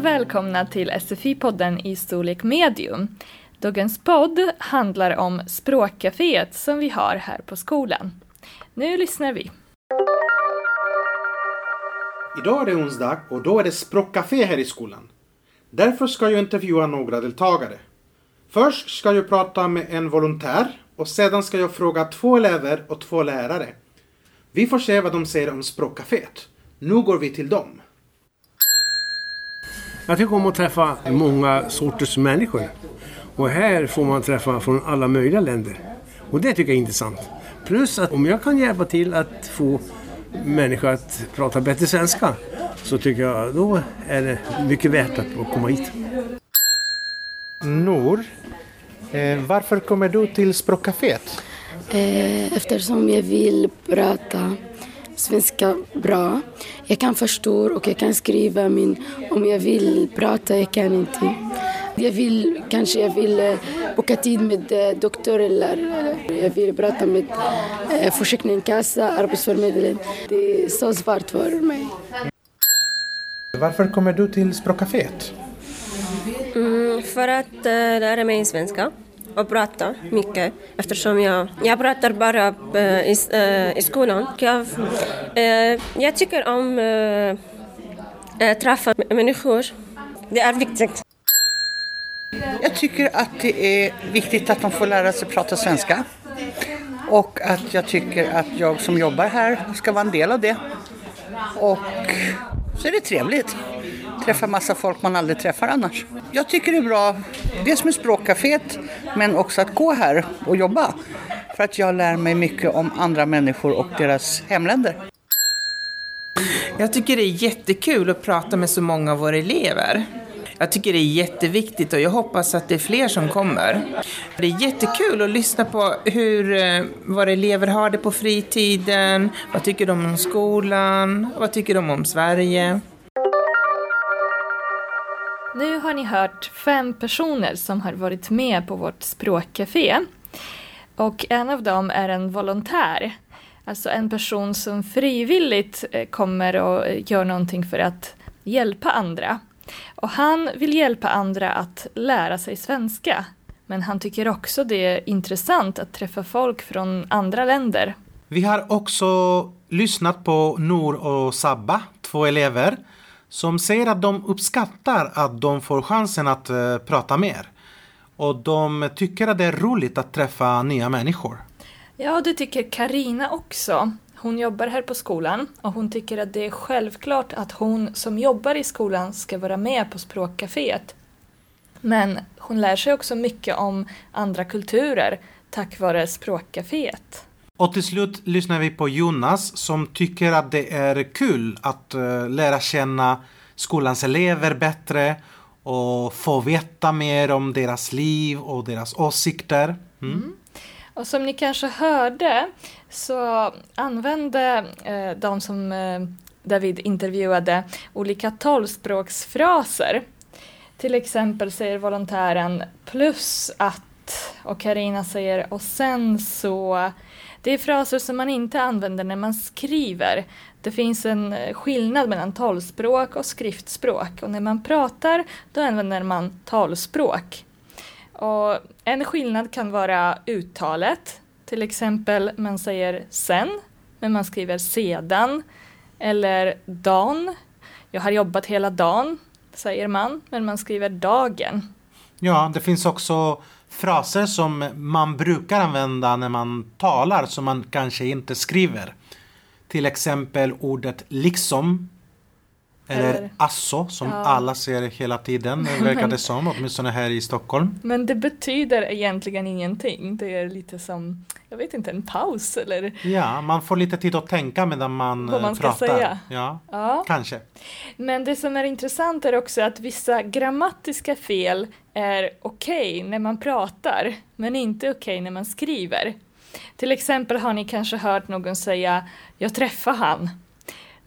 och välkomna till SFI-podden i storlek medium. Dagens podd handlar om språkcaféet som vi har här på skolan. Nu lyssnar vi. Idag är det onsdag och då är det språkcafé här i skolan. Därför ska jag intervjua några deltagare. Först ska jag prata med en volontär och sedan ska jag fråga två elever och två lärare. Vi får se vad de säger om språkcaféet. Nu går vi till dem. Jag tycker om att träffa många sorters människor. Och här får man träffa från alla möjliga länder. Och det tycker jag är intressant. Plus att om jag kan hjälpa till att få människor att prata bättre svenska så tycker jag då är det mycket värt att komma hit. Nor, eh, varför kommer du till språkcaféet? Eh, eftersom jag vill prata svenska bra. Jag kan förstå och jag kan skriva men om jag vill prata jag kan inte. Jag vill, kanske jag vill eh, boka tid med eh, doktor eller eh, jag vill prata med Försäkringskassan, Arbetsförmedlingen. Det är så svårt för mig. Varför kommer du till språkcaféet? Mm, för att lära mig svenska och prata mycket eftersom jag, jag pratar bara eh, i, eh, i skolan. Jag, eh, jag tycker om att träffa människor. Det är viktigt. Jag tycker att det är viktigt att de får lära sig prata svenska. Och att jag tycker att jag som jobbar här ska vara en del av det. Och så är det trevligt. Träffa massa folk man aldrig träffar annars. Jag tycker det är bra, dels med språkcaféet men också att gå här och jobba. För att jag lär mig mycket om andra människor och deras hemländer. Jag tycker det är jättekul att prata med så många av våra elever. Jag tycker det är jätteviktigt och jag hoppas att det är fler som kommer. Det är jättekul att lyssna på hur eh, våra elever har det på fritiden, vad tycker de om skolan, vad tycker de om Sverige. Nu har ni hört fem personer som har varit med på vårt språkcafé. Och en av dem är en volontär. Alltså en person som frivilligt eh, kommer och eh, gör någonting för att hjälpa andra. Och han vill hjälpa andra att lära sig svenska. Men han tycker också det är intressant att träffa folk från andra länder. Vi har också lyssnat på Nor och Sabba, två elever, som säger att de uppskattar att de får chansen att uh, prata mer. Och de tycker att det är roligt att träffa nya människor. Ja, det tycker Karina också. Hon jobbar här på skolan och hon tycker att det är självklart att hon som jobbar i skolan ska vara med på språkcaféet. Men hon lär sig också mycket om andra kulturer tack vare språkcaféet. Och till slut lyssnar vi på Jonas som tycker att det är kul att uh, lära känna skolans elever bättre och få veta mer om deras liv och deras åsikter. Mm. Mm. Och som ni kanske hörde så använde eh, de som eh, David intervjuade olika talspråksfraser. Till exempel säger volontären plus att och Karina säger och sen så. Det är fraser som man inte använder när man skriver. Det finns en eh, skillnad mellan talspråk och skriftspråk och när man pratar då använder man talspråk. Och en skillnad kan vara uttalet. Till exempel man säger sen, men man skriver sedan. Eller dan. Jag har jobbat hela dagen, säger man, men man skriver dagen. Ja, det finns också fraser som man brukar använda när man talar som man kanske inte skriver. Till exempel ordet liksom eller, Eller asso som ja. alla ser hela tiden verkar det som, åtminstone här i Stockholm. Men det betyder egentligen ingenting. Det är lite som, jag vet inte, en paus eller? Ja, man får lite tid att tänka medan man, Vad man pratar. Ska säga. Ja, ja, kanske. Men det som är intressant är också att vissa grammatiska fel är okej okay när man pratar, men inte okej okay när man skriver. Till exempel har ni kanske hört någon säga jag träffade han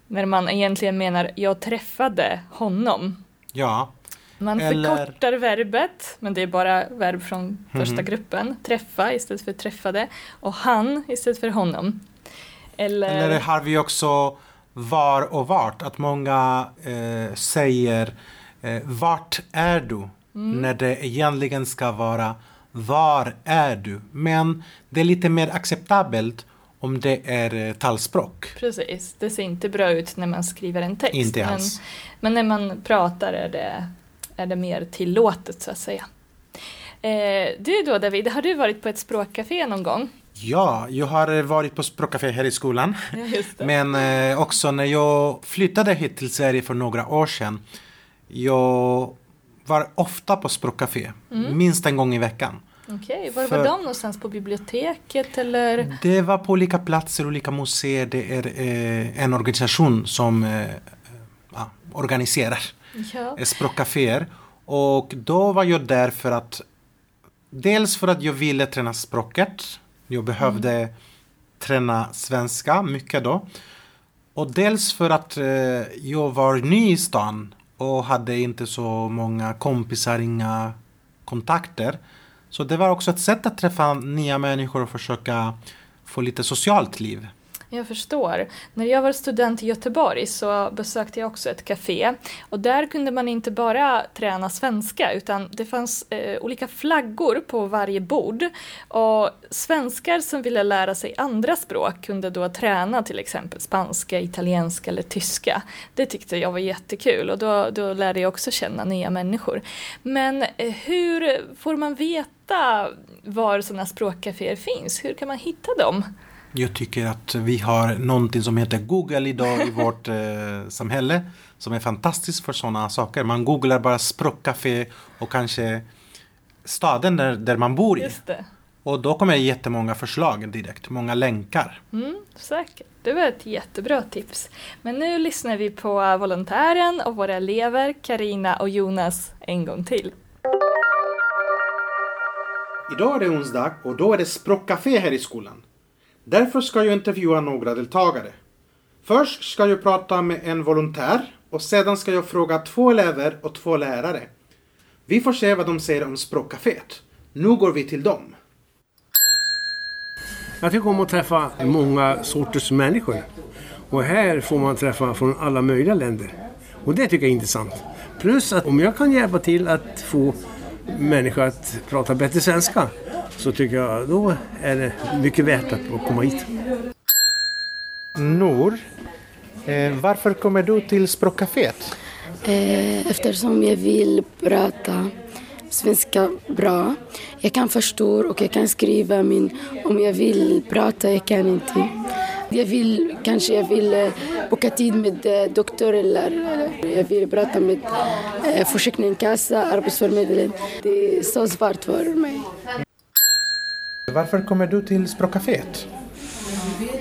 när man egentligen menar jag träffade honom. Ja. Man Eller... förkortar verbet, men det är bara verb från första mm. gruppen. Träffa istället för träffade. Och han istället för honom. Eller, Eller har vi också var och vart. Att många eh, säger eh, vart är du? När det egentligen ska vara var är du? Men det är lite mer acceptabelt om det är eh, talspråk. Precis, det ser inte bra ut när man skriver en text. Inte men, alls. men när man pratar är det, är det mer tillåtet så att säga. Eh, du då David, har du varit på ett språkcafé någon gång? Ja, jag har eh, varit på språkcafé här i skolan. Ja. Men eh, också när jag flyttade hit till Sverige för några år sedan. Jag var ofta på språkcafé, Mm. minst en gång i veckan. Okej, var för- var de någonstans? På biblioteket eller? Det var på olika platser, olika museer. Det är eh, en organisation som eh, ja, organiserar Ja. eh, språkcaféer. Och då var jag där för att dels för att jag ville träna språket. Jag behövde träna svenska mycket då. Och dels för att eh, jag var ny i stan och hade inte så många kompisar, inga kontakter. Så det var också ett sätt att träffa nya människor och försöka få lite socialt liv. Jag förstår. När jag var student i Göteborg så besökte jag också ett café och där kunde man inte bara träna svenska utan det fanns eh, olika flaggor på varje bord och svenskar som ville lära sig andra språk kunde då träna till exempel spanska, italienska eller tyska. Det tyckte jag var jättekul och då, då lärde jag också känna nya människor. Men eh, hur får man veta var sådana språkcaféer finns? Hur kan man hitta dem? Jag tycker att vi har någonting som heter Google idag i vårt eh, samhälle som är fantastiskt för sådana saker. Man googlar bara språkcafé och kanske staden där, där man bor i. Just det. Och då kommer jättemånga förslag direkt, många länkar. Mm, säkert. Det var ett jättebra tips. Men nu lyssnar vi på volontären och våra elever Karina och Jonas en gång till. Idag är det onsdag och då är det språkcafé här i skolan. Därför ska jag intervjua några deltagare. Först ska jag prata med en volontär och sedan ska jag fråga två elever och två lärare. Vi får se vad de säger om språkcaféet. Nu går vi till dem. Jag tycker om att träffa många sorters människor. Och här får man träffa från alla möjliga länder. Och det tycker jag är intressant. Plus att om jag kan hjälpa till att få människor att prata bättre svenska så tycker jag då är det mycket värt att komma hit. Nor, eh, varför kommer du till språkcaféet? Eh, Eftersom jag vill prata svenska bra. Jag kan förstå och jag kan skriva men om jag vill prata jag kan inte. Jag vill, kanske jag vill eh, boka tid med eh, doktor eller eller jag vill prata med eh, Försäkringskassa, Arbetsförmedlingen. Det är så svårt för mig. Varför kommer du till språkcaféet?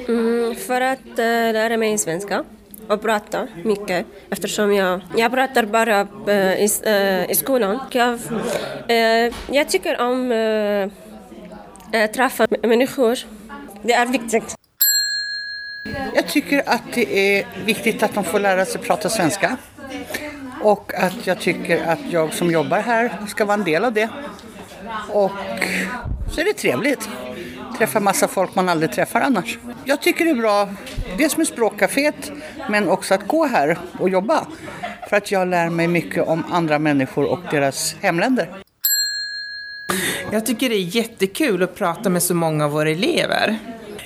Mm, för att eh, lära mig svenska och prata mycket eftersom jag, jag pratar bara eh, i, eh, i skolan. Jag, jag tycker om att träffa människor. Det är viktigt. Jag tycker att det är viktigt att de får lära sig prata svenska. Och att jag tycker att jag som jobbar här ska vara en del av det. Och så är det trevligt. Träffa massa folk man aldrig träffar annars. Jag tycker det är bra, dels med språkcaféet, men också att gå här och jobba. För att jag lär mig mycket om andra människor och deras hemländer. Jag tycker det är jättekul att prata med så många av våra elever.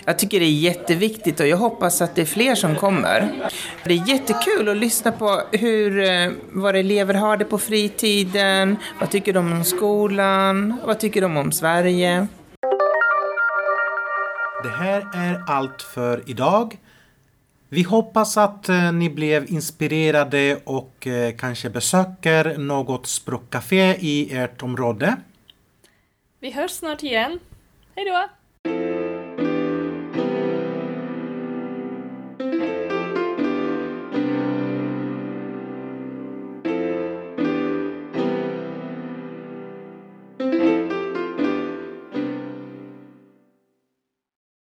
Jag tycker det är jätteviktigt och jag hoppas att det är fler som kommer. Det är jättekul att lyssna på hur eh, våra elever har det på fritiden, vad tycker de om skolan, vad tycker de om Sverige. Det här är allt för idag. Vi hoppas att eh, ni blev inspirerade och eh, kanske besöker något språkcafé i ert område. Vi hörs snart igen. Hej då!